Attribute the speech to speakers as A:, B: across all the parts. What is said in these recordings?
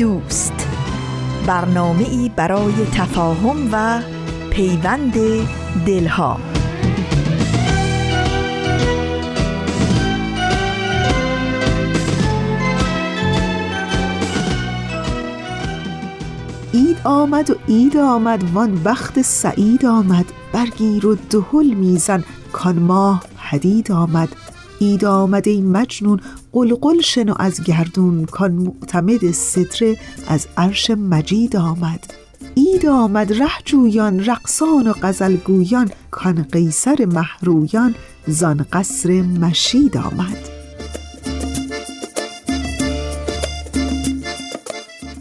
A: دوست. برنامه ای برای تفاهم و پیوند دلها.
B: اید آمد و اید آمد وان بخت سعید آمد. برگیر و دهل میزن کان ماه پدید آمد. اید آمده مجنون غلغل شنو از گردون کان معتمد سدره از عرش مجید آمد. عید آمد ره جویان رقصان و غزلگویان کان قیصر مه‌رویان زان قصر مشید آمد.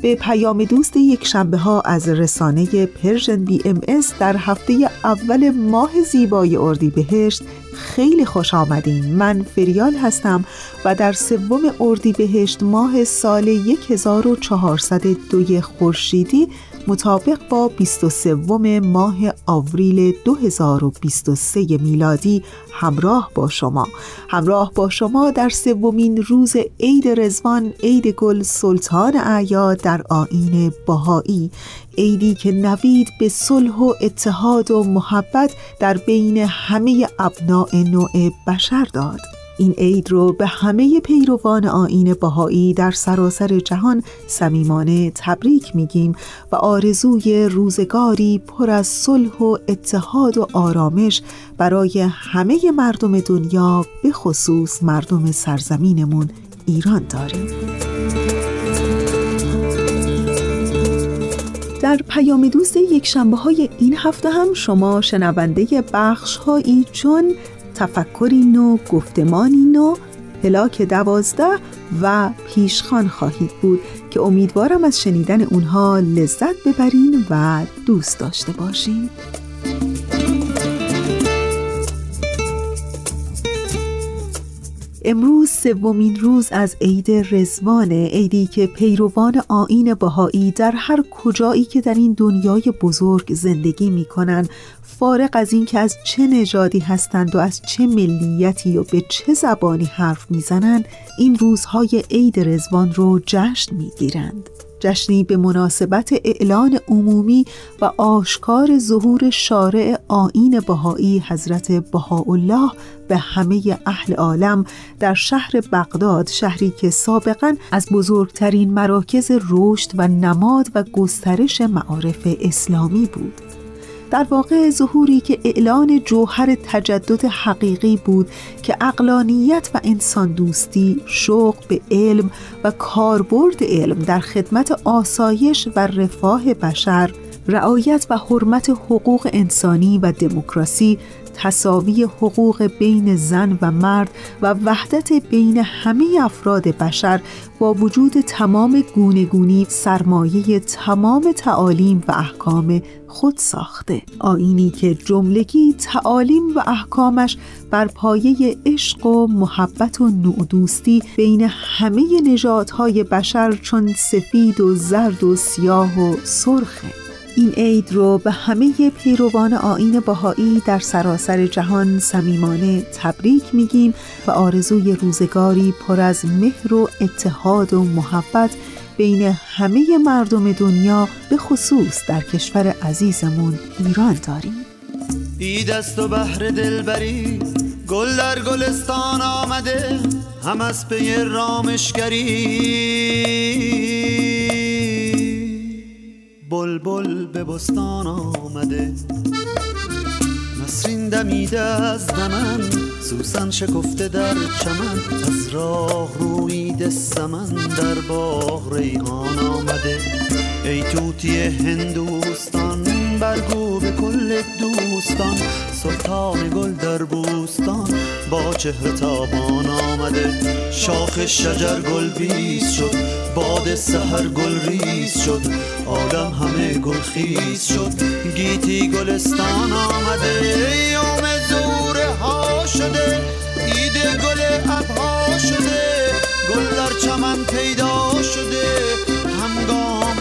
B: به پیام دوست یک شنبه ها از رسانه Persian BMS در هفته اول ماه زیبای اردی بهشت خیلی خوش آمدین. من فریال هستم و در سوم اردی بهشت ماه سال 1402 خورشیدی مطابق با 23 ماه آوریل 2023 میلادی همراه با شما. همراه با شما در سومین روز عید رزوان عید گل سلطان اعیاد در آین باهایی عیدی که نوید به صلح و اتحاد و محبت در بین همه ابناع نوع بشر داد. این عید رو به همه پیروان آین بهایی در سراسر جهان صمیمانه تبریک میگیم و آرزوی روزگاری پر از صلح و اتحاد و آرامش برای همه مردم دنیا به خصوص مردم سرزمینمون ایران داریم. در پیام دوست یک شنبه های این هفته هم شما شنونده بخش هایی چون تفکری نو گفتمانی نو پلاک دوازده و پیشخان خواهید بود که امیدوارم از شنیدن اونها لذت ببرین و دوست داشته باشین امروز سومین روز از عید رزوان عیدی که پیروان آین بهایی در هر کجایی که در این دنیای بزرگ زندگی می کنند فارغ از اینکه از چه نژادی هستند و از چه ملیتی و به چه زبانی حرف می‌زنند این روزهای عید رزوان رو جشن می‌گیرند. جشنی به مناسبت اعلان عمومی و آشکار ظهور شارع آین بهایی حضرت بهاءالله به همه اهل عالم در شهر بغداد شهری که سابقا از بزرگترین مراکز رشد و نماد و گسترش معارف اسلامی بود. در واقع ظهوری که اعلان جوهر تجدد حقیقی بود که اقلانیت و انسان دوستی شوق به علم و کاربرد علم در خدمت آسایش و رفاه بشر رعایت و حرمت حقوق انسانی و دموکراسی تساوی حقوق بین زن و مرد و وحدت بین همه افراد بشر با وجود تمام گونگونی سرمایه تمام تعالیم و احکام خود ساخته. آینی که جملگی تعالیم و احکامش بر پایه عشق و محبت و نودوستی بین همه نژادهای بشر چون سفید و زرد و سیاه و سرخه این عید رو به همه پیروان آین باهایی در سراسر جهان صمیمانه تبریک میگیم و آرزوی روزگاری پر از مهر و اتحاد و محبت بین همه مردم دنیا به خصوص در کشور عزیزمون ایران داریم.
C: عید است و بحر دلبری گل در گلستان آمده هم از پی رامشگری. بلبل به بستان آمده. نسرین دمیده از دمن سوسن شکفته در چمن. از راه رویده سمن در باغ ریحان آمده. ای توتی هندوستان برگو به کل دوستان. سلطان گل در بوستان با چهره تابان آمده شاخ شجر گل بیز شد باد سحر گل ریز شد آدم همه گل خیز شد گیتی گلستان آمده یوم زوره ها شده ایده گل ابها شده گل در چمن پیدا شده همگام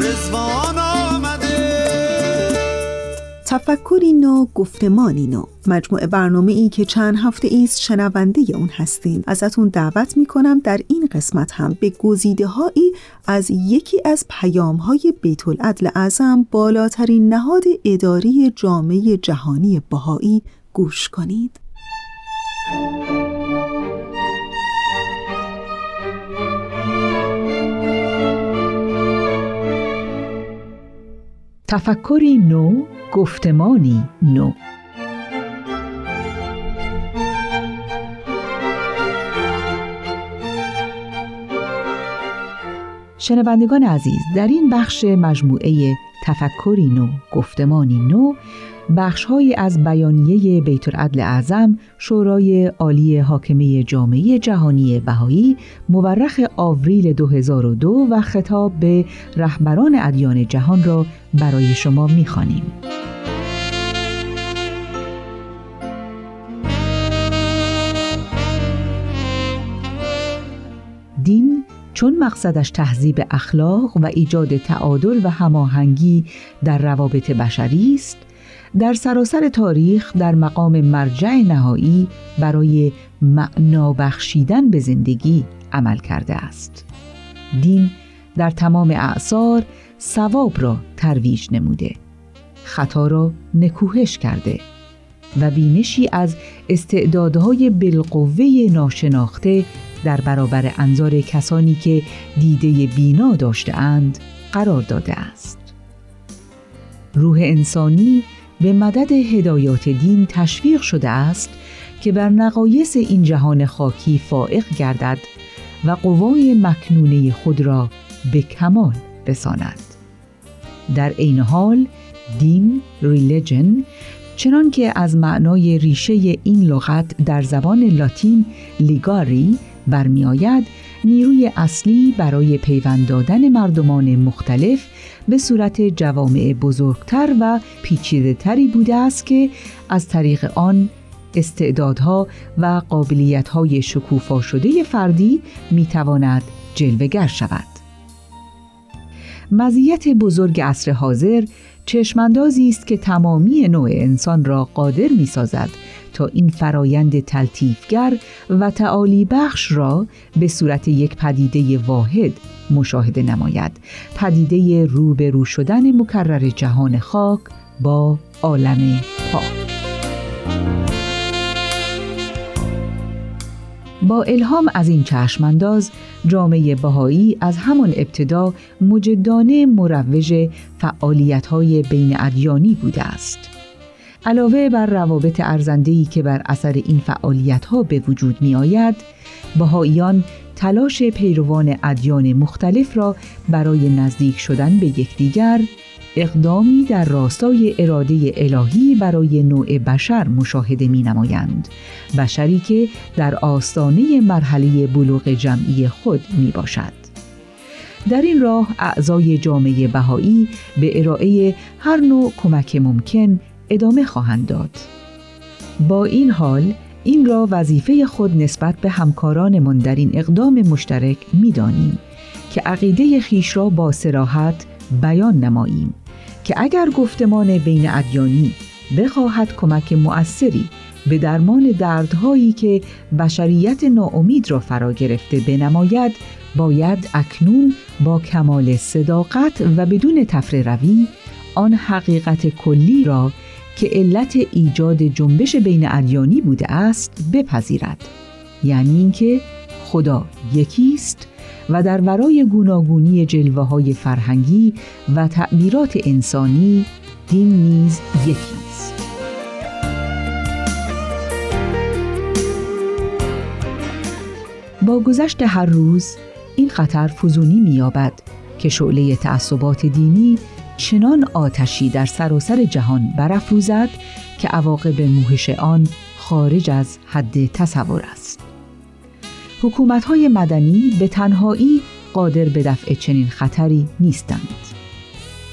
C: رزوان
B: تفکری نو گفتمانی نو. مجموعه برنامه ای که چند هفته ایست شنونده اون هستین ازتون دعوت می‌کنم در این قسمت هم به گزیده هایی از یکی از پیام های بیت العدل اعظم بالاترین نهاد اداری جامعه جهانی بهایی گوش کنید.
D: تفکری نو گفتمانی نو شنوندگان عزیز در این بخش مجموعه تفکری نو گفتمانی نو بخشهایی از بیانیه بیت العدل اعظم شورای عالی حاکمه جامعه جهانی بهایی مورخ آوریل 2002 و خطاب به رهبران ادیان جهان را برای شما می‌خوانیم. چون مقصدش تهذیب اخلاق و ایجاد تعادل و هماهنگی در روابط بشری است در سراسر تاریخ در مقام مرجع نهایی برای معنا بخشیدن به زندگی عمل کرده است. دین در تمام اعثار ثواب را ترویج نموده خطا را نکوهش کرده و بینشی از استعدادهای بالقوه ناشناخته در برابر انظار کسانی که دیده بینا داشته اند قرار داده است. روح انسانی به مدد هدایات دین تشویق شده است که بر نقایص این جهان خاکی فائق گردد و قوای مکنونه خود را به کمال بساند. در عین حال دین ریلیجن چنان که از معنای ریشه این لغت در زبان لاتین لیگاری برمیآید نیروی اصلی برای پیوند دادن مردمان مختلف به صورت جوامع بزرگتر و پیچیده تری بوده است که از طریق آن استعدادها و قابلیتهای شکوفا شده فردی می‌تواند جلوگر شود. مزیت بزرگ عصر حاضر چشماندازی است که تمامی نوع انسان را قادر می سازد تا این فرایند تلطیفگر و تعالی بخش را به صورت یک پدیده واحد مشاهده نماید پدیده روبرو شدن مکرر جهان خاک با عالم پاک با الهام از این چشمانداز جامعه بهایی از همان ابتدا مجدانه مروج های بین ادیانی بوده است. علاوه بر روابط ارزندهی که بر اثر این ها به وجود می آید، بهاییان تلاش پیروان ادیان مختلف را برای نزدیک شدن به یکدیگر اقدامی در راستای اراده الهی برای نوع بشر مشاهده می نمایند بشری که در آستانه مرحله بلوغ جمعی خود می باشد در این راه اعضای جامعه بهایی به ارائه هر نوع کمک ممکن ادامه خواهند داد. با این حال این را وظیفه خود نسبت به همکارانمان در این اقدام مشترک می‌دانیم که عقیده خیش را با سراحت بیان نماییم که اگر گفتمان بین ادیانی بخواهد کمک مؤثری به درمان دردهایی که بشریت ناامید را فرا گرفته بنماید باید اکنون با کمال صداقت و بدون تفره روی آن حقیقت کلی را که علت ایجاد جنبش بین ادیانی بوده است بپذیرد یعنی اینکه خدا یکی است و در ورای گوناگونی جلوه های فرهنگی و تعبیرات انسانی دین نیز یکی است. با گذشت هر روز این خطر فزونی می‌یابد که شعله تعصبات دینی چنان آتشی در سراسر جهان برافروزد که عواقب موهش آن خارج از حد تصور است. حکومت های مدنی به تنهایی قادر به دفع چنین خطری نیستند.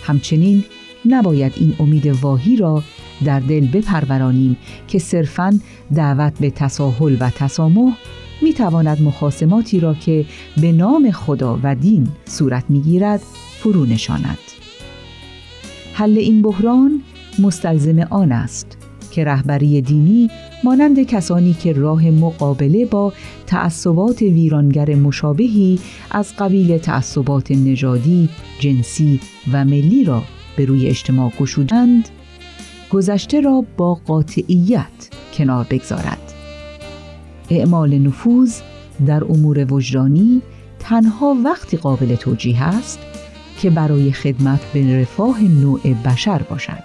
D: همچنین نباید این امید واهی را در دل بپرورانیم که صرفاً دعوت به تساهل و تسامح می تواند مخاسماتی را که به نام خدا و دین صورت می گیرد فرو نشاند. حل این بحران مستلزم آن است که رهبری دینی مانند کسانی که راه مقابله با تعصبات ویرانگر مشابهی از قبیل تعصبات نژادی، جنسی و ملی را به روی اجتماع گشودند، گذشته را با قاطعیت کنار بگذارد. اعمال نفوذ در امور وجدانی تنها وقتی قابل توجیه است که برای خدمت به رفاه نوع بشر باشد.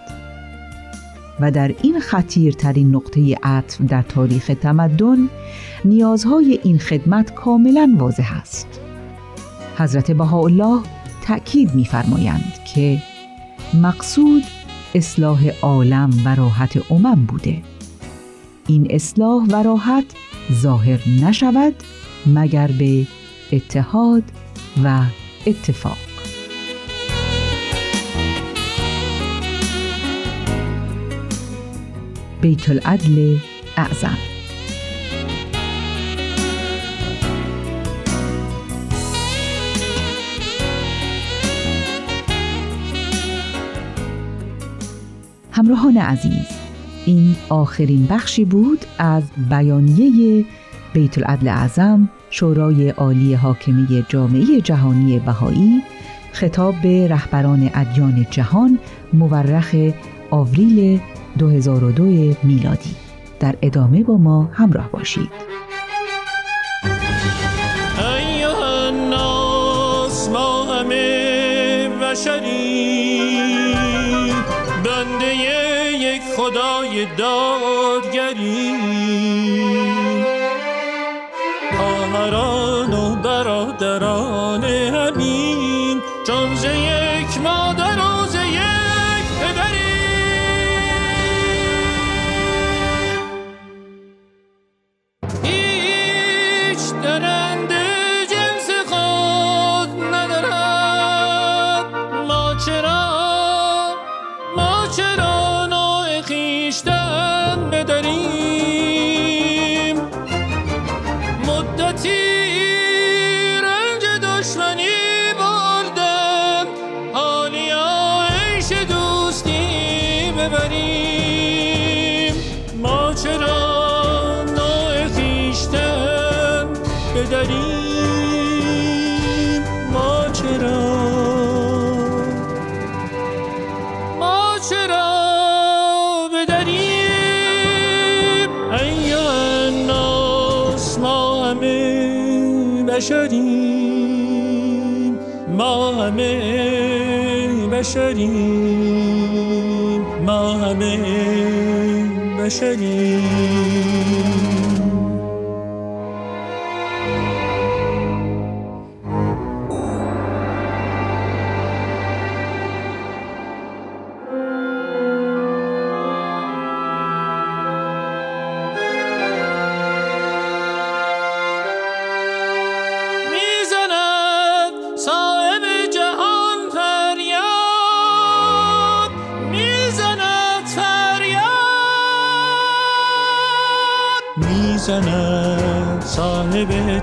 D: و در این خطیرترین نقطه عطف در تاریخ تمدن نیازهای این خدمت کاملا واضح است. حضرت بهاءالله تأکید می‌فرمایند که مقصود اصلاح عالم و راحت امم بوده. این اصلاح و راحت ظاهر نشود مگر به اتحاد و اتفاق. بیت العدل اعظم. همراهان عزیز این آخرین بخشی بود از بیانیه بیت العدل اعظم شورای عالی حاکمی جامعه جهانی بهایی خطاب به رهبران ادیان جهان مورخ آوریل 2002 میلادی. در ادامه با ما همراه باشید.
E: ما همه بنده یک خدای دادگری بشریم ما همه بشریم.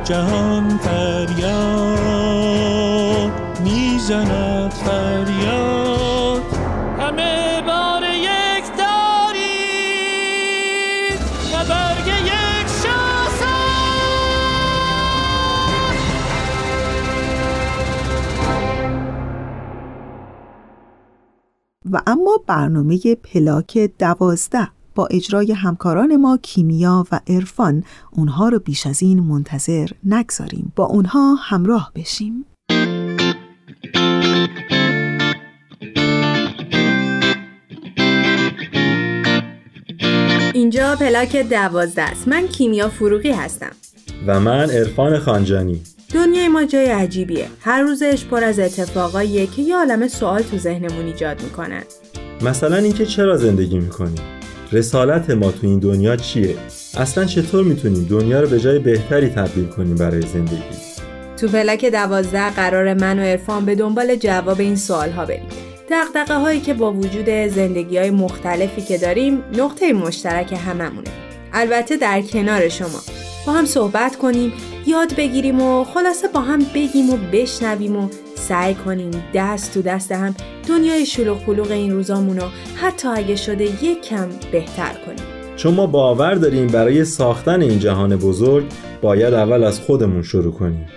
E: جهان فریاد می‌زند فریاد. همه بار یک دارید و برگ یک
B: و اما برنامه پلاک دوازده. با اجرای همکاران ما کیمیا و عرفان اونها رو بیش از این منتظر نگذاریم. با اونها همراه بشیم.
F: اینجا پلاک دوازده است. من کیمیا فروغی هستم.
G: و من عرفان خانجانی.
F: دنیای ما جای عجیبیه. هر روزش پر از اتفاقاییه که یه عالم سوال تو ذهنمون ایجاد می‌کنن
G: مثلا اینکه چرا زندگی می‌کنیم رسالت ما تو این دنیا چیه؟ اصلا چطور می‌تونیم دنیا رو به جای بهتری تبدیل کنیم برای زندگی؟
F: تو فلک دوازده قرار من و عرفان به دنبال جواب این سوال ها بریم. دقدقه هایی که با وجود زندگی های مختلفی که داریم نقطه مشترک هممونه. البته در کنار شما. با هم صحبت کنیم یاد بگیریم و خلاصه با هم بگیم و بشنویم و سعی کنیم دست تو دست هم دنیای شلوغ پلوغ این روزامون رو حتی اگه شده یک کم بهتر کنیم.
G: چون ما باور داریم برای ساختن این جهان بزرگ باید اول از خودمون شروع کنیم.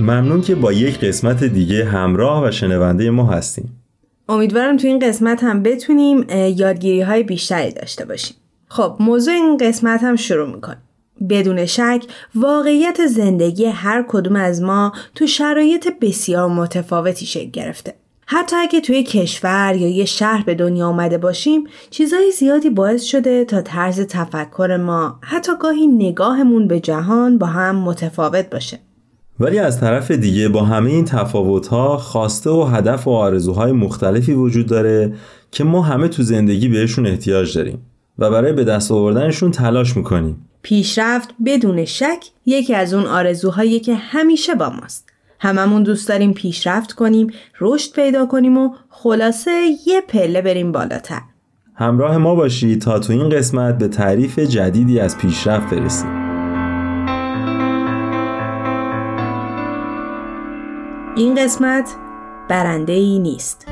G: ممنون که با یک قسمت دیگه همراه و شنونده ما هستیم.
F: امیدوارم تو این قسمت هم بتونیم یادگیری های بیشتری داشته باشیم. خب موضوع این قسمت هم شروع می‌کنیم. بدون شک واقعیت زندگی هر کدوم از ما تو شرایط بسیار متفاوتی شکل گرفته. حتی اگه توی کشور یا یه شهر به دنیا آمده باشیم چیزای زیادی باعث شده تا طرز تفکر ما حتی گاهی نگاهمون به جهان با هم متفاوت باشه.
G: ولی از طرف دیگه با همه این تفاوت‌ها خواسته و هدف و آرزوهای مختلفی وجود داره که ما همه تو زندگی بهشون احتیاج داریم و برای به دست آوردنشون تلاش می‌کنیم.
F: پیشرفت بدون شک یکی از اون آرزوهایی که همیشه با ماست. هممون دوست داریم پیشرفت کنیم رشد پیدا کنیم و خلاصه یه پله بریم بالاتر.
G: همراه ما باشید تا تو این قسمت به تعریف جدیدی از پیشرفت برسیم.
F: این قسمت برنده ای نیست.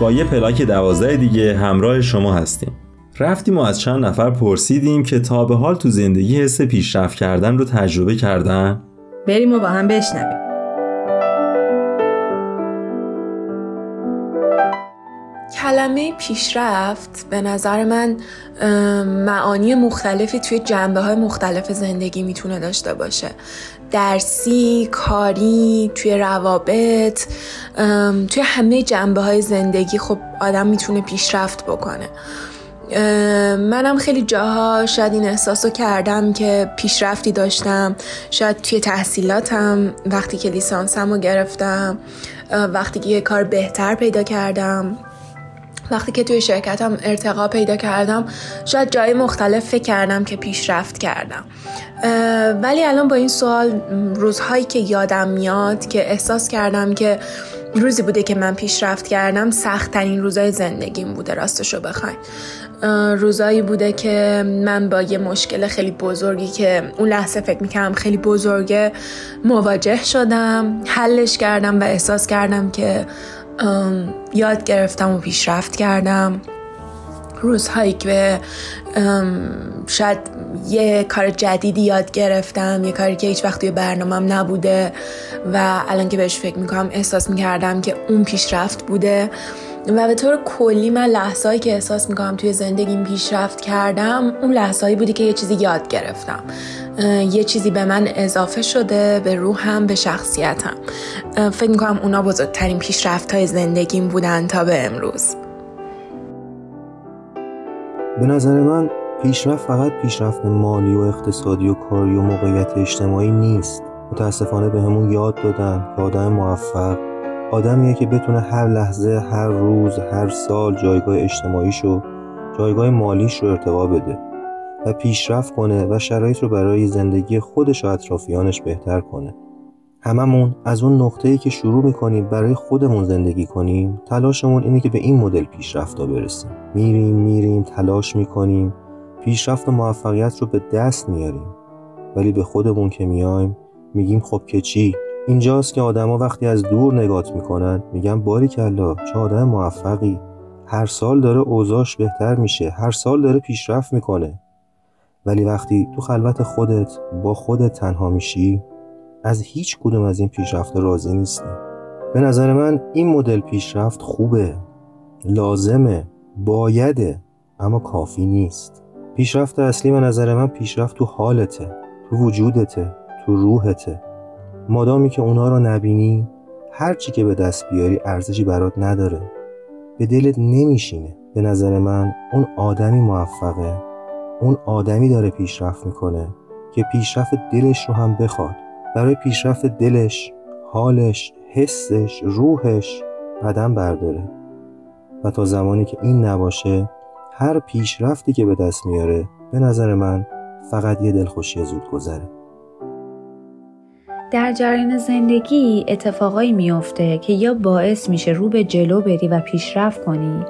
G: با یه پلاک دوازده دیگه همراه شما هستیم. رفتیم و از چند نفر پرسیدیم که تا به حال تو زندگی حس پیشرفت کردن رو تجربه کردن؟
F: بریم و با هم بشنویم.
H: کلمه پیشرفت به نظر من معانی مختلفی توی جنبه های مختلف زندگی می‌تونه داشته باشه. درسی، کاری، توی روابط توی همه جنبه های زندگی خب آدم می‌تونه پیشرفت بکنه. منم خیلی جاها شاید این احساس رو کردم که پیشرفتی داشتم. شاید توی تحصیلاتم وقتی که لیسانسم رو گرفتم وقتی که یه کار بهتر پیدا کردم. وقتی که توی شرکتم ارتقا پیدا کردم شاید جای مختلف فکر کردم که پیشرفت کردم. ولی الان با این سوال روزهایی که یادم میاد که احساس کردم که روزی بوده که من پیشرفت کردم سخت ترین روزای زندگیم بوده راستشو بخواین روزایی بوده که من با یه مشکل خیلی بزرگی که اون لحظه فکر می‌کردم خیلی بزرگه مواجه شدم حلش کردم و احساس کردم که یاد گرفتم و پیشرفت کردم. روزهایی که شاید یه کار جدیدی یاد گرفتم یه کاری که هیچ وقت توی برنامهم نبوده و الان که بهش فکر می‌کنم احساس می‌کردم که اون پیشرفت بوده. و به طور کلی من لحظهایی که احساس می‌کنم توی زندگیم پیشرفت کردم اون لحظهایی بودی که یه چیزی یاد گرفتم. یه چیزی به من اضافه شده به روحم به شخصیتم. فکر می‌کنم اونا بزرگترین پیشرفت های زندگیم بودن تا به امروز.
I: به نظر من پیشرفت فقط پیشرفت مالی و اقتصادی و کاری و موقعیت اجتماعی نیست. متاسفانه به همون یاد دادن که آدم موفق آدمیه که بتونه هر لحظه هر روز هر سال جایگاه اجتماعیشو جایگاه مالیش رو ارتقا بده و پیشرفت کنه و شرایط رو برای زندگی خودش و اطرافیانش بهتر کنه. هممون از اون نقطه‌ای که شروع می‌کنیم برای خودمون زندگی کنیم تلاشمون اینه که به این مدل پیشرفت برسیم. میریم میریم تلاش می‌کنیم. پیشرفت و موفقیت رو به دست میاریم. ولی به خودمون که میایم میگیم خب که چی؟ اینجاست که آدما وقتی از دور نگات می‌کنن میگن باری کلا چه آدم موفقی. هر سال داره اوضاش بهتر میشه هر سال داره پیشرفت می‌کنه. ولی وقتی تو خلوت خودت با خودت تنها میشی از هیچ کدوم از این پیشرفت راضی نیستی. به نظر من این مدل پیشرفت خوبه لازمه بایده اما کافی نیست. پیشرفت اصلی به نظر من پیشرفت تو حالته تو وجودته تو روحته. مادامی که اونا رو نبینی هر چی که به دست بیاری ارزشی برات نداره. به دلت نمیشینه. به نظر من اون آدمی موفقه. اون آدمی داره پیشرفت می‌کنه که پیشرفت دلش رو هم بخواد. برای پیشرفت دلش حالش حسش روحش قدم برداره. و تا زمانی که این نباشه هر پیشرفتی که به دست میاره به نظر من فقط یه دلخوشی زود گذره
J: در جریان زندگی اتفاقایی میافته که یا باعث میشه رو به جلو بری و پیشرفت کنی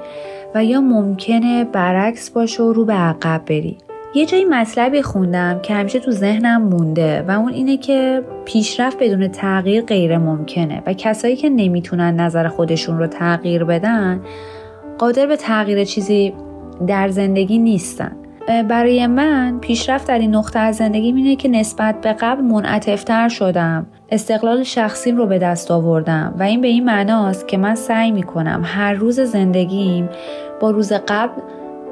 J: و یا ممکنه برعکس باشه و رو به عقب بری. یه جایی مطلبی خوندم که همیشه تو ذهنم مونده و اون اینه که پیشرفت بدون تغییر غیر ممکنه و کسایی که نمی‌تونن نظر خودشون رو تغییر بدن قادر به تغییر چیزی در زندگی نیستن. برای من پیشرفت در این نقطه از زندگی اینه که نسبت به قبل منعطفتر شدم. استقلال شخصیم رو به دست آوردم و این به این معناست که من سعی می‌کنم هر روز زندگیم با روز قبل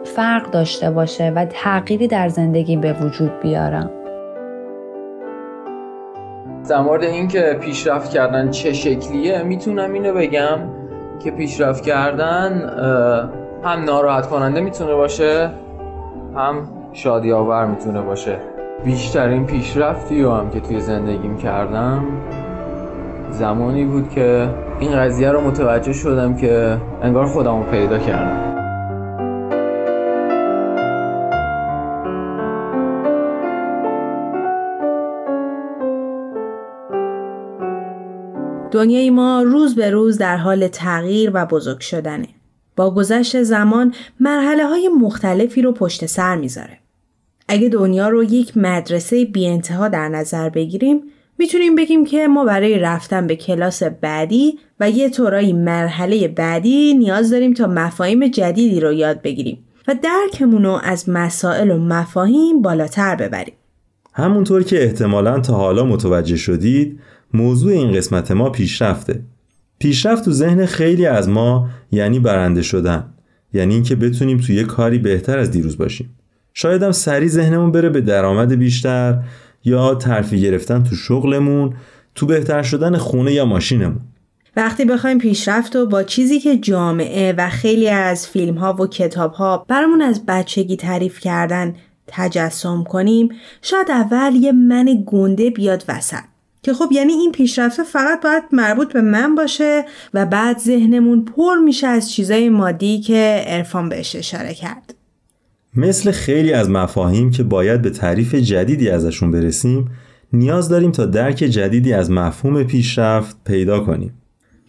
J: فرق داشته باشه و تغییری در زندگی به وجود بیارم.
K: در مورد اینکه پیشرفت کردن چه شکلیه می‌تونم اینو بگم که پیشرفت کردن هم ناراحت کننده می‌تونه باشه هم شادی آور می‌تونه باشه بیشترین پیشرفتی رو هم که توی زندگیم کردم زمانی بود که این قضیه رو متوجه شدم که انگار خودم پیدا کردم
F: دنیای ما روز به روز در حال تغییر و بزرگ شدنه. با گذشت زمان مرحله های مختلفی رو پشت سر می‌ذاره. اگه دنیا رو یک مدرسه بی انتها در نظر بگیریم می‌تونیم بگیم که ما برای رفتن به کلاس بعدی و یه طورایی مرحله بعدی نیاز داریم تا مفاهیم جدیدی رو یاد بگیریم و درکمون رو از مسائل و مفاهیم بالاتر ببریم.
G: همونطور که احتمالا تا حالا متوجه شدید موضوع این قسمت ما پیشرفته پیشرفت تو ذهن خیلی از ما یعنی برنده شدن. یعنی اینکه بتونیم توی کاری بهتر از دیروز باشیم. شاید هم سریع ذهنمون بره به درآمد بیشتر یا ترفی گرفتن تو شغلمون تو بهتر شدن خونه یا ماشینمون.
F: وقتی بخوایم پیشرفت و با چیزی که جامعه و خیلی از فیلم ها و کتاب ها برامون از بچگی تعریف کردن تجسم کنیم شاید اول یه من گنده بیاد وسط. که خب یعنی این پیشرفته فقط باید مربوط به من باشه و بعد ذهنمون پر میشه از چیزای مادی که ارفان بهش اشاره کرد.
G: مثل خیلی از مفاهیم که باید به تعریف جدیدی ازشون برسیم نیاز داریم تا درک جدیدی از مفهوم پیشرفت پیدا کنیم.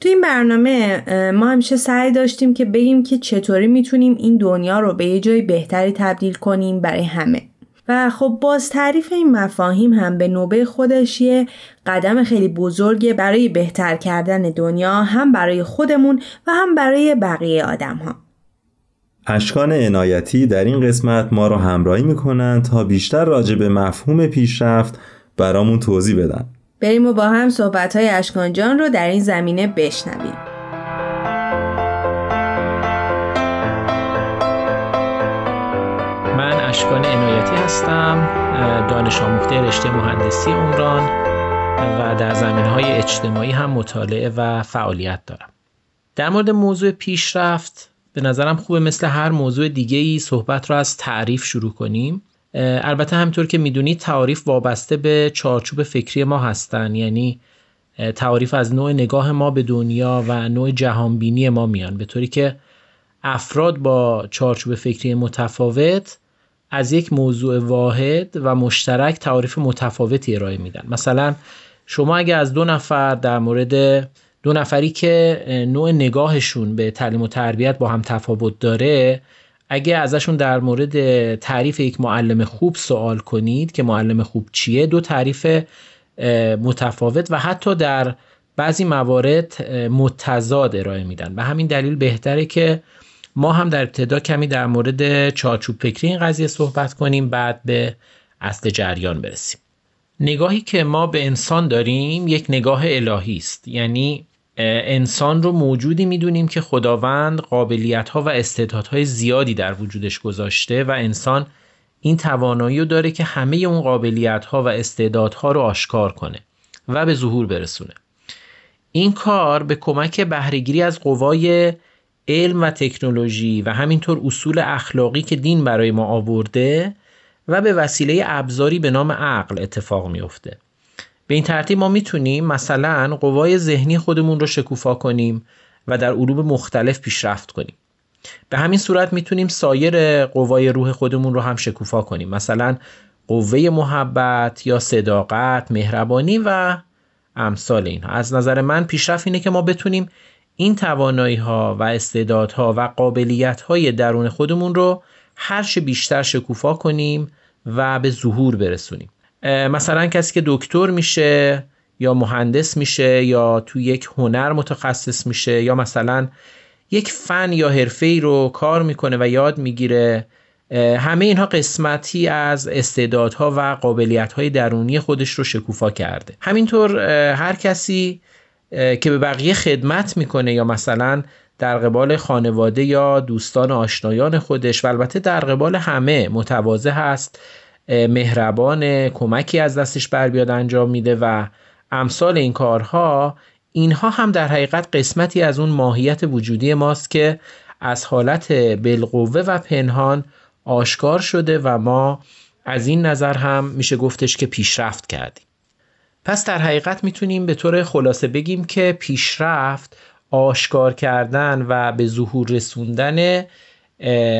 F: تو این برنامه ما همیشه سعی داشتیم که بگیم که چطوری می‌تونیم این دنیا رو به یه جای بهتری تبدیل کنیم برای همه. و خب باز تعریف این مفاهیم هم به نوبه خودش یه قدم خیلی بزرگه برای بهتر کردن دنیا هم برای خودمون و هم برای بقیه آدم ها.
G: اشکان عنایتی در این قسمت ما رو همراهی می‌کنن تا بیشتر راجع به مفهوم پیشرفت برامون توضیح بدن.
F: بریم و با هم صحبت های اشکان جان رو در این زمینه بشنویم.
L: اشکان عنایتی هستم دانش آموخته رشته مهندسی عمران و در زمین های اجتماعی هم مطالعه و فعالیت دارم. در مورد موضوع پیشرفت به نظرم خوبه مثل هر موضوع دیگه ای صحبت رو از تعریف شروع کنیم. البته همینطور که می‌دونید تعریف وابسته به چارچوب فکری ما هستن. یعنی تعریف از نوع نگاه ما به دنیا و نوع جهانبینی ما میان. به طوری که افراد با چارچوب فکری متفاوت از یک موضوع واحد و مشترک تعریف متفاوتی ارائه میدن. مثلا شما اگه از دو نفر در مورد دو نفری که نوع نگاهشون به تعلیم و تربیت با هم تفاوت داره اگه ازشون در مورد تعریف یک معلم خوب سوال کنید که معلم خوب چیه دو تعریف متفاوت و حتی در بعضی موارد متضاد ارائه میدن. به همین دلیل بهتره که ما هم در ابتدا کمی در مورد چارچوب فکری این قضیه صحبت کنیم بعد به اصل جریان برسیم. نگاهی که ما به انسان داریم یک نگاه الهی است. یعنی انسان رو موجودی می‌دونیم که خداوند قابلیت ها و استعدادهای زیادی در وجودش گذاشته و انسان این توانایی رو داره که همه اون قابلیت ها و استعدادها رو آشکار کنه و به ظهور برسونه. این کار به کمک بهرهگیری از قوای علم و تکنولوژی و همینطور اصول اخلاقی که دین برای ما آورده و به وسیله ابزاری به نام عقل اتفاق میفته به این ترتیب ما می‌تونیم مثلا قوای ذهنی خودمون رو شکوفا کنیم و در علوم مختلف پیشرفت کنیم. به همین صورت می‌تونیم سایر قوای روح خودمون رو هم شکوفا کنیم. مثلا قوه محبت یا صداقت مهربانی و امثال اینها. از نظر من پیشرفت اینه که ما بتونیم این توانایی ها و استعدادها و قابلیت های درون خودمون رو هرچه بیشتر شکوفا کنیم و به ظهور برسونیم. مثلا کسی که دکتر میشه یا مهندس میشه یا تو یک هنر متخصص میشه یا مثلا یک فن یا حرفه ای رو کار می‌کنه و یاد می‌گیره همه اینها قسمتی از استعدادها و قابلیتهای درونی خودش رو شکوفا کرده. همینطور هر کسی که به بقیه خدمت می‌کنه یا مثلا در قبال خانواده یا دوستان آشنایان خودش و البته در قبال همه متواضع هست مهربان کمکی از دستش بر بیاد انجام میده و امثال این کارها اینها هم در حقیقت قسمتی از اون ماهیت وجودی ماست که از حالت بالقوه و پنهان آشکار شده و ما از این نظر هم میشه گفتش که پیشرفت کردیم. پس در حقیقت می‌تونیم به طور خلاصه بگیم که پیشرفت آشکار کردن و به ظهور رسوندن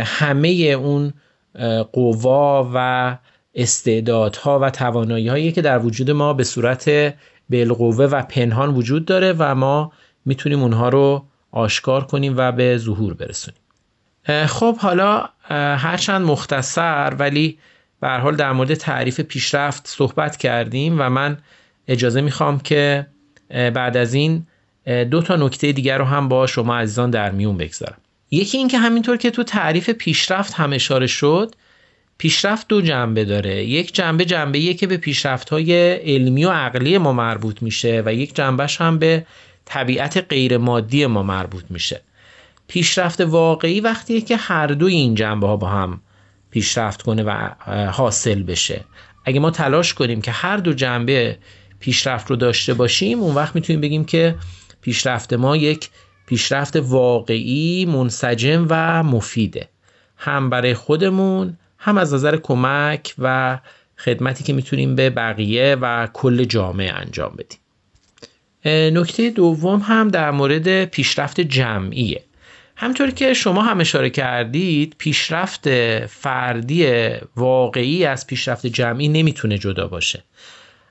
L: همه اون قوا و استعدادها و توانایی هایی که در وجود ما به صورت بالقوه و پنهان وجود داره و ما می‌تونیم اونها رو آشکار کنیم و به ظهور برسونیم. خب حالا هرچند مختصر ولی به حال در مورد تعریف پیشرفت صحبت کردیم و من اجازه می‌خوام که بعد از این دو تا نکته دیگر رو هم با شما عزیزان در میون بگذارم. یکی اینکه همینطور که تو تعریف پیشرفت هم اشاره شد پیشرفت دو جنبه داره. یک جنبه جنبه که به پیشرفت های علمی و عقلی ما مربوط میشه و یک جنبهش هم به طبیعت غیر مادی ما مربوط میشه. پیشرفت واقعی وقتیه که هر دوی این جنبه ها با هم پیشرفت کنه و حاصل بشه. اگه ما تلاش کنیم که هر دو جنبه پیشرفت رو داشته باشیم اون وقت می‌تونیم بگیم که پیشرفت ما یک پیشرفت واقعی منسجم و مفیده. هم برای خودمون هم از نظر کمک و خدمتی که می‌تونیم به بقیه و کل جامعه انجام بدیم. نکته دوم هم در مورد پیشرفت جمعیه. همطور که شما هم اشاره کردید پیشرفت فردی واقعی از پیشرفت جمعی نمی‌تونه جدا باشه.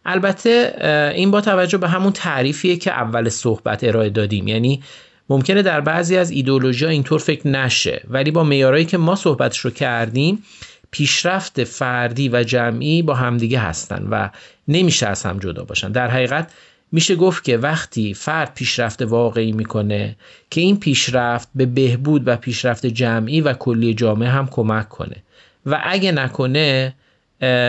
L: البته این با توجه به همون تعریفیه که اول صحبت ارائه دادیم. یعنی ممکنه در بعضی از ایدولوژی اینطور فکر نشه. ولی با میارایی که ما صحبتش رو کردیم پیشرفت فردی و جمعی با همدیگه هستن و نمیشه از هم جدا باشن. در حقیقت میشه گفت که وقتی فرد پیشرفت واقعی می‌کنه که این پیشرفت به بهبود و پیشرفت جمعی و کلی جامعه هم کمک کنه. و اگه نکنه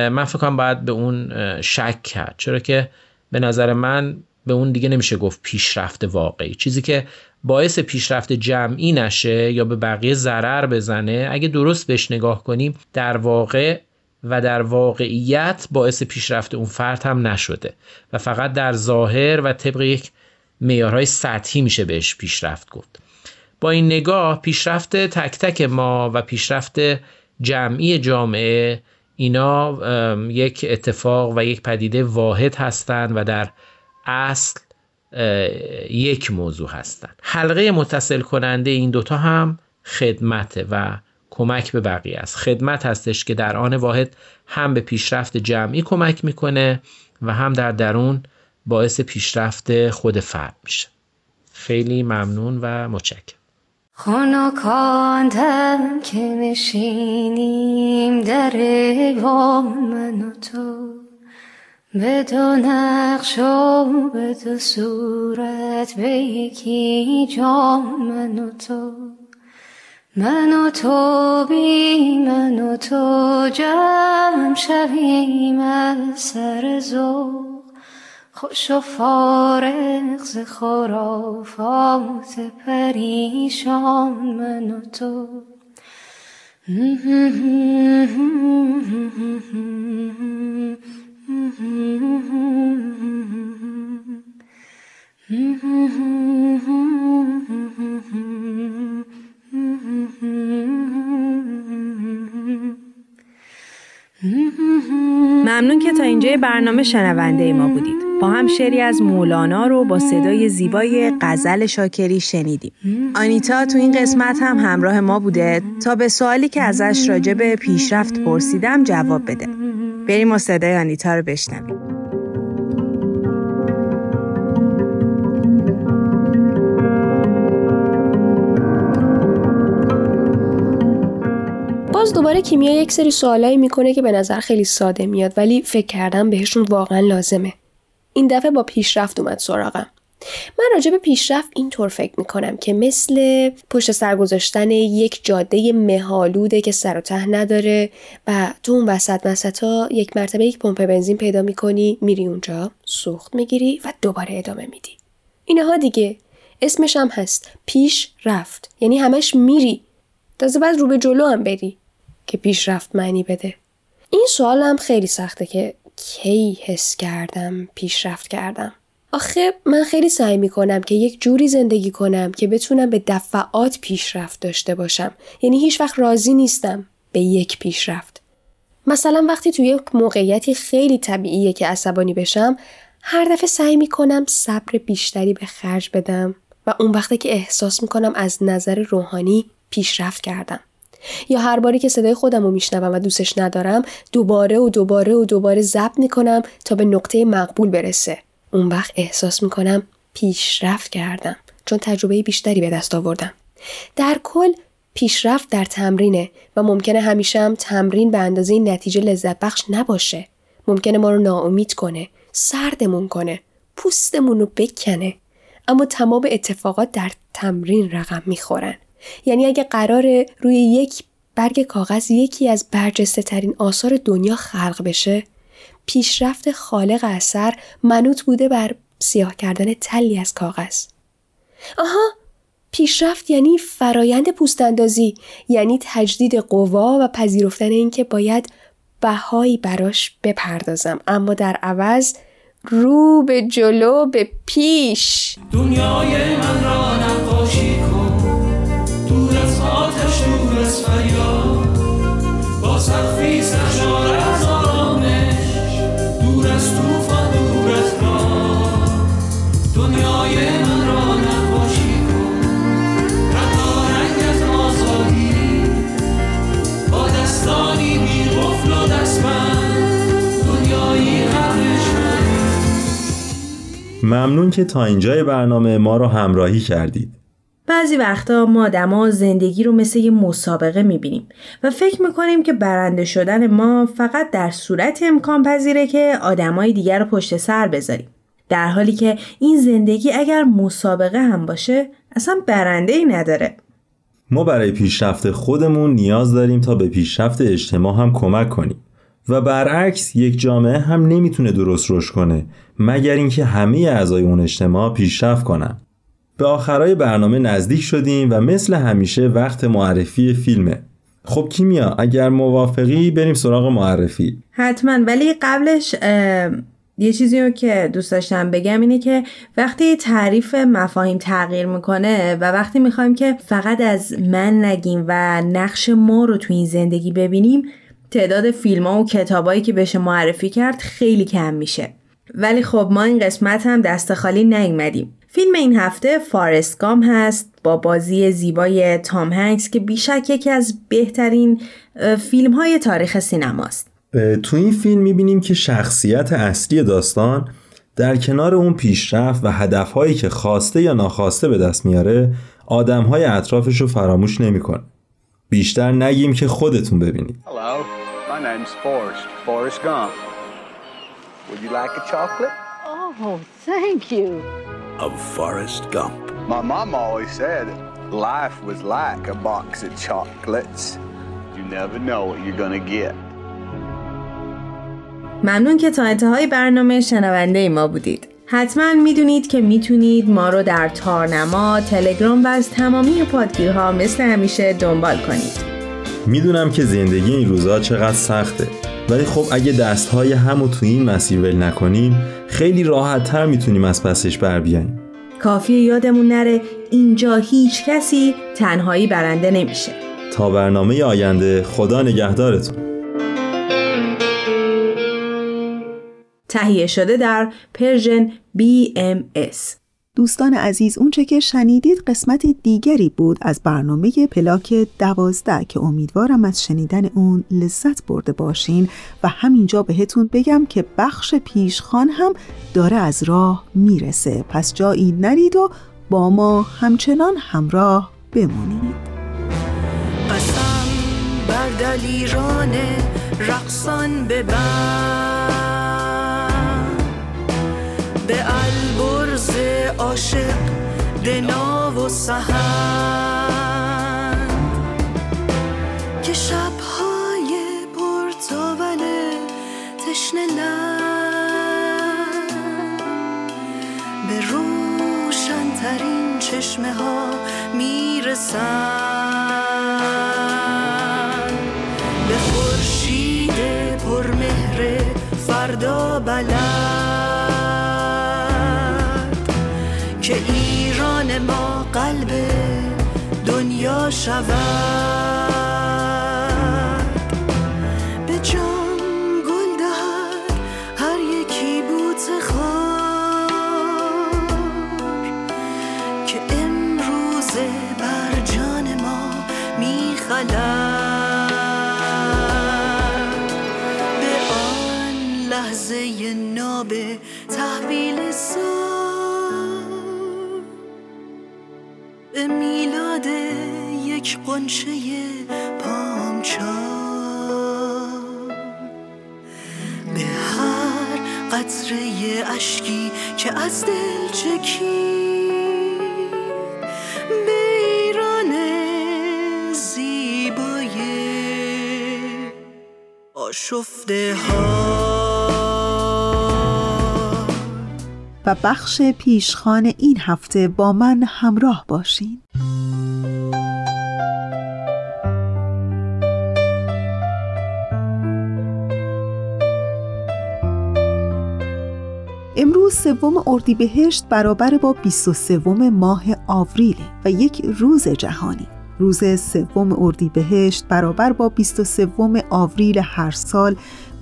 L: من فکر کنم باید به اون شک کرد. چرا که به نظر من به اون دیگه نمیشه گفت پیشرفت واقعی. چیزی که باعث پیشرفت جمعی نشه یا به بقیه ضرر بزنه اگه درست بهش نگاه کنیم در واقع و در واقعیت باعث پیشرفت اون فرد هم نشده. و فقط در ظاهر و طبق یک معیارهای سطحی میشه بهش پیشرفت گفت. با این نگاه پیشرفت تک تک ما و پیشرفت جمعی جامعه اینا یک اتفاق و یک پدیده واحد هستند و در اصل یک موضوع هستند حلقه متصل کننده این دوتا هم خدمته و کمک به بقیه است. خدمت هستش که در آن واحد هم به پیشرفت جمعی کمک می‌کنه و هم در درون باعث پیشرفت خود فرد میشه. خیلی ممنون و متشکرم.
M: خانکاندم که نشینیم در با من و تو. به دو نقش و به دو صورت به یکی جام من و تو. من و تو بی من و تو جمع شویم از سر زور. خوش و فارغ ز خرافات پریشان من و تو.
F: ممنون که تا اینجای برنامه شنونده ما بودید. با هم شعری از مولانا رو با صدای زیبای غزل شاکری شنیدیم. آنیتا تو این قسمت هم همراه ما بوده تا به سوالی که ازش راجع به پیشرفت پرسیدم جواب بده. بریم و صدای آنیتا رو بشنویم.
N: دوباره کیمیا یک سری سوالایی می‌کنه که به نظر خیلی ساده میاد ولی فکر کردم بهشون واقعا لازمه. این دفعه با پیشرفت اومد سراغم. من راجع به پیشرفت اینطور فکر می‌کنم که مثل پشت سر گذاشتن یک جاده مهالوده که سر و ته نداره و تو اون وسط مسطا یک مرتبه یک پمپ بنزین پیدا می‌کنی میری اونجا سوخت می‌گیری و دوباره ادامه میدی اینها دیگه اسمش هم هست پیش رفت یعنی همش میری تازه بعد رو به جلو هم بری که پیشرفت معنی بده. این سوال هم خیلی سخته که کی حس کردم پیشرفت کردم. آخه من خیلی سعی می کنم که یک جوری زندگی کنم که بتونم به دفعات پیشرفت داشته باشم. یعنی هیچ وقت راضی نیستم به یک پیشرفت. مثلا وقتی توی یک موقعیتی خیلی طبیعیه که عصبانی بشم هر دفعه سعی می کنم صبر بیشتری به خرج بدم و اون وقتی که احساس می کنم از نظر روحانی پیشرفت کردم. یا هر باری که صدای خودم رو میشنوم و دوستش ندارم دوباره و دوباره و دوباره ضبط می‌کنم تا به نقطه مقبول برسه. اون وقت احساس می‌کنم پیشرفت کردم چون تجربه بیشتری به دست آوردم. در کل پیشرفت در تمرینه و ممکنه همیشه هم تمرین به اندازه نتیجه لذت بخش نباشه. ممکنه ما رو ناامید کنه سردمون کنه پوستمون رو بکنه. اما تمام اتفاقات در تمرین رقم می‌خورن. یعنی اگه قرار روی یک برگ کاغذ یکی از برجسته ترین آثار دنیا خلق بشه پیشرفت خالق اثر منوط بوده بر سیاه کردن تلی از کاغذ. آها پیشرفت یعنی فرایند پوستاندازی یعنی تجدید قوا و پذیرفتن اینکه باید بهایی براش بپردازم. اما در عوض رو به جلو به پیش.
E: دنیای من را نقاشی کن. با را
G: ممنون که تا اینجای برنامه ما رو همراهی کردید.
F: بعضی وقتا ما آدما زندگی رو مثل یه مسابقه می‌بینیم و فکر می‌کنیم که برنده شدن ما فقط در صورت امکان پذیره که آدمای دیگر رو پشت سر بذاریم. در حالی که این زندگی اگر مسابقه هم باشه اصلا برنده ای نداره.
G: ما برای پیشرفت خودمون نیاز داریم تا به پیشرفت اجتماع هم کمک کنیم. و برعکس یک جامعه هم نمی‌تونه درست رشد کنه مگر اینکه همه اعضای اون اجتماع پیشرفت کنن. به آخرای برنامه نزدیک شدیم و مثل همیشه وقت معرفی فیلمه. خب کیمیا اگر موافقی بریم سراغ معرفی.
F: حتما ولی قبلش یه چیزی رو که دوست داشتم بگم اینه که وقتی تعریف مفاهیم تغییر می‌کنه و وقتی می‌خوایم که فقط از من نگیم و نقش ما رو تو این زندگی ببینیم تعداد فیلم ها و کتابایی که بشه معرفی کرد خیلی کم میشه ولی خب ما این قسمت هم دست خالی نیومدیم فیلم این هفته فارست گام هست با بازی زیبای تام هنگس که بیشک یکی از بهترین فیلم های تاریخ سینماست
G: تو این فیلم می‌بینیم که شخصیت اصلی داستان در کنار اون پیشرفت و هدفهایی که خواسته یا ناخواسته به دست میاره آدمهای اطرافش رو فراموش نمی‌کنه. بیشتر نگیم که خودتون ببینید.
O: Hello, my name's Forrest, Forrest Gump. Would you like a chocolate?
P: Oh, thank you.
O: Of Forrest Gump. My mom always said life was like a box of chocolates. You never know what you're gonna get.
F: ممنون که تا انتهای برنامه شنونده ما بودید. حتما می‌دونید که می‌تونید ما رو در تارنما، تلگرام و از تمامی پادگیرها مثل همیشه دنبال کنید.
G: می‌دونم که زندگی این روزها چقدر سخته ولی خب اگه دستهای همو تو این مسیر ول نکنیم خیلی راحت تر می‌تونیم از پسش بر بیاییم.
F: کافی یادمون نره اینجا هیچ کسی تنهایی برنده نمیشه.
G: تا برنامه آینده خدا نگهدارتون.
F: تهیه شده در Persian BMS
B: دوستان عزیز اونچه که شنیدید قسمت دیگری بود از برنامه پلاک دوازده که امیدوارم از شنیدن اون لذت برده باشین و همینجا بهتون بگم که بخش پیشخان هم داره از راه می‌رسه. پس جایی نرید و با ما همچنان همراه بمونید.
M: قسم بر دلیران رقصان ببر به عاشق دنا و سهن که شبهای پرتاول تشنه به روشنترین چشمه ها می‌رسن شود به جان گل دهد هر یکی بوت خار که امروزه بر جان ما میخلد. به آن لحظه ناب تحویل سال به میلاد یک قنچه پامچال به هر قطره اشکی که از دل چکید به ایران زیبای آشفته ها
B: و بخش پیشخان این هفته با من همراه باشین. سوم اردیبهشت برابر با 23 ماه آوریل و یک روز جهانی. روز سوم اردیبهشت برابر با 23 آوریل هر سال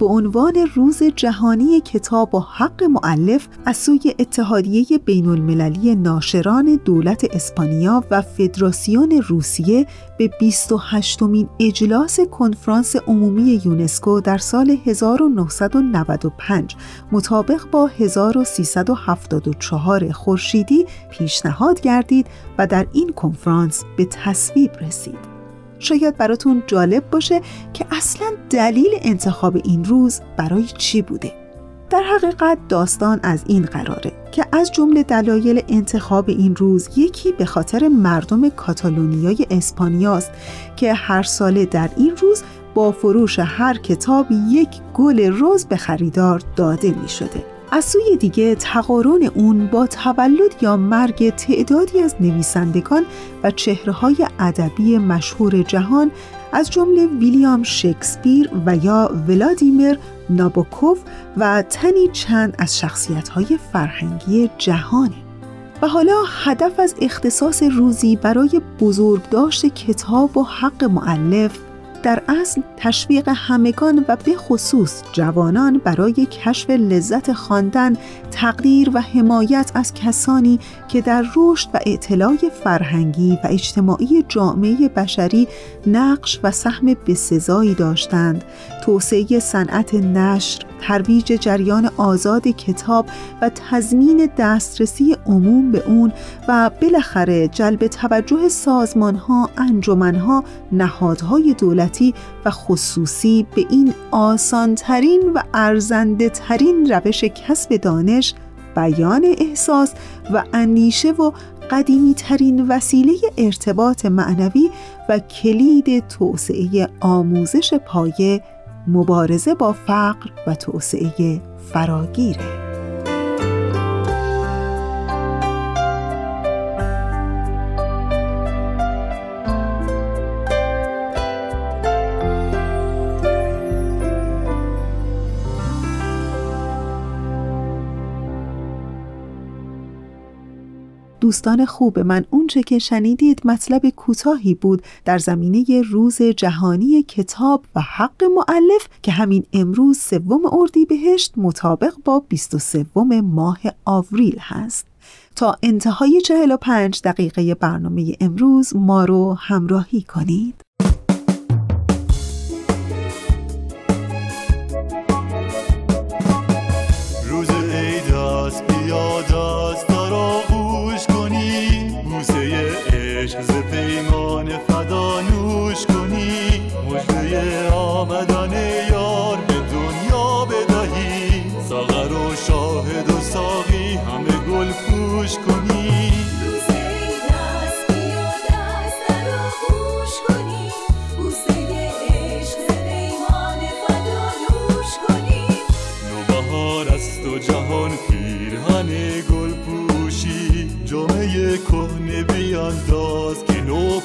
B: به عنوان روز جهانی کتاب و حق معلف از سوی اتحادیه بین المللی ناشران دولت اسپانیا و فدراسیون روسیه به 28 مین اجلاس کنفرانس عمومی یونسکو در سال 1995 مطابق با 1374 خورشیدی پیشنهاد گردید و در این کنفرانس به تصویب رسید. شاید براتون جالب باشه که اصلا دلیل انتخاب این روز برای چی بوده در حقیقت داستان از این قراره که از جمله دلایل انتخاب این روز یکی به خاطر مردم کاتالونیای اسپانیاست که هر ساله در این روز با فروش هر کتاب یک گل روز به خریدار داده می شده. از سوی دیگه تقارن اون با تولد یا مرگ تعدادی از نویسندگان و چهرههای ادبی مشهور جهان از جمله ویلیام شکسپیر و یا ولادیمیر نابوکوف و تنی چند از شخصیت‌های فرهنگی جهانه. و حالا هدف از اختصاص روزی برای بزرگداشت کتاب و حق معلف در اصل تشویق همگان و به خصوص جوانان برای کشف لذت خواندن، تقدیر و حمایت از کسانی که در رشد و اطلاع فرهنگی و اجتماعی جامعه بشری نقش و سهم بسزایی داشتند، توسعه صنعت نشر، ترویج جریان آزاد کتاب و تضمین دسترسی عموم به اون و بالاخره جلب توجه سازمانها، انجمنها، نهادهای دولتی و خصوصی به این آسانترین و ارزنده ترین روش کسب دانش بیان احساس و اندیشه و قدیمی ترین وسیله ارتباط معنوی و کلید توسعه آموزش پایه مبارزه با فقر و توسعه فراگیره. دوستان خوب من. اونچه که شنیدید مطلب کوتاهی بود در زمینه روز جهانی کتاب و حق معلف که همین امروز سوم اردیبهشت مطابق با 23 ماه آوریل هست. تا انتهای 45 دقیقه برنامه امروز ما رو همراهی کنید.
Q: und los,
B: genug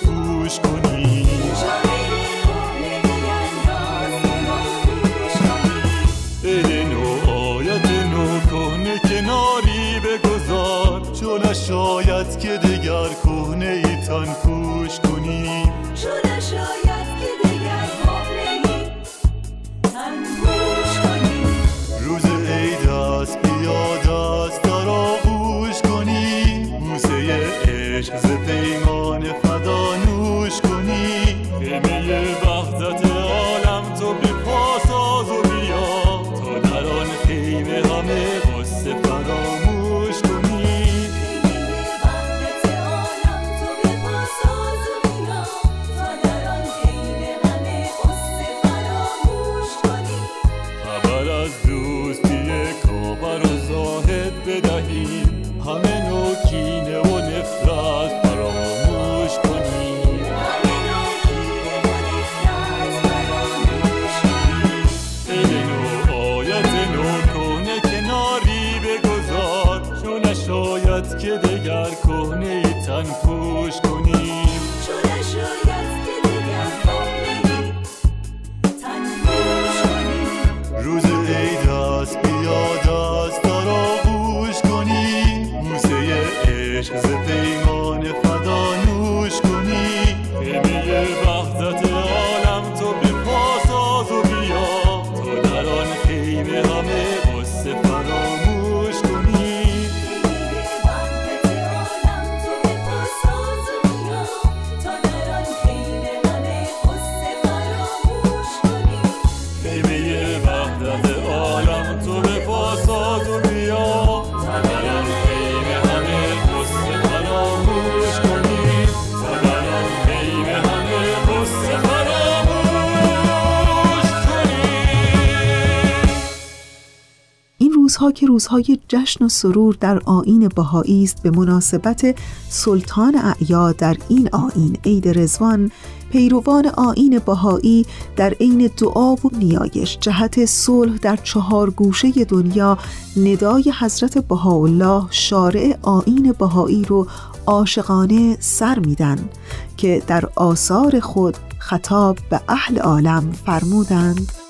B: روزها که روزهای جشن و سرور در آین بهایی است به مناسبت سلطان اعیاد در این آین عید رزوان پیروان آین بهایی در عین دعا و نیایش جهت صلح در چهار گوشه دنیا ندای حضرت بهاءالله شارع آین بهایی رو عاشقانه سر میدن که در آثار خود خطاب به اهل عالم فرمودند.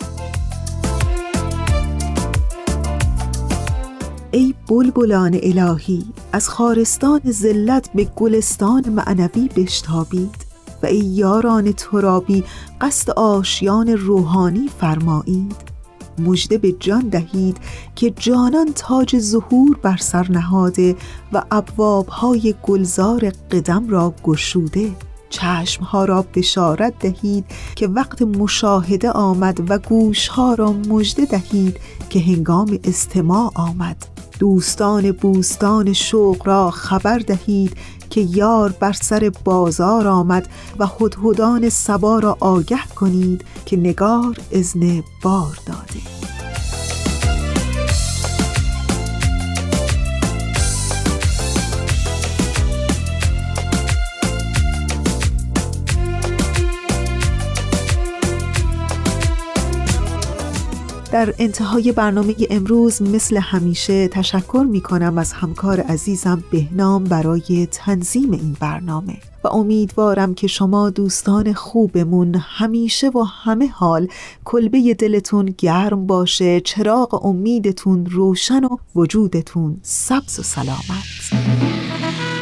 B: ای بلبلان الهی از خارستان ذلت به گلستان معنوی بشتابید و ای یاران ترابی قصد آشیان روحانی فرمایید. مژده به جان دهید که جانان تاج ظهور بر سر نهاده و ابوابهای گلزار قدم را گشوده. چشمها را بشارت دهید که وقت مشاهده آمد و گوشها را مژده دهید که هنگام استماع آمد. دوستان بوستان شوق را خبر دهید که یار بر سر بازار آمد و هدهدان سبا را آگه کنید که نگار ازن بار داده. در انتهای برنامه امروز مثل همیشه تشکر می کنم از همکار عزیزم بهنام برای تنظیم این برنامه. و امیدوارم که شما دوستان خوبمون همیشه و همه حال کلبه دلتون گرم باشه چراغ امیدتون روشن و وجودتون سبز و سلامت.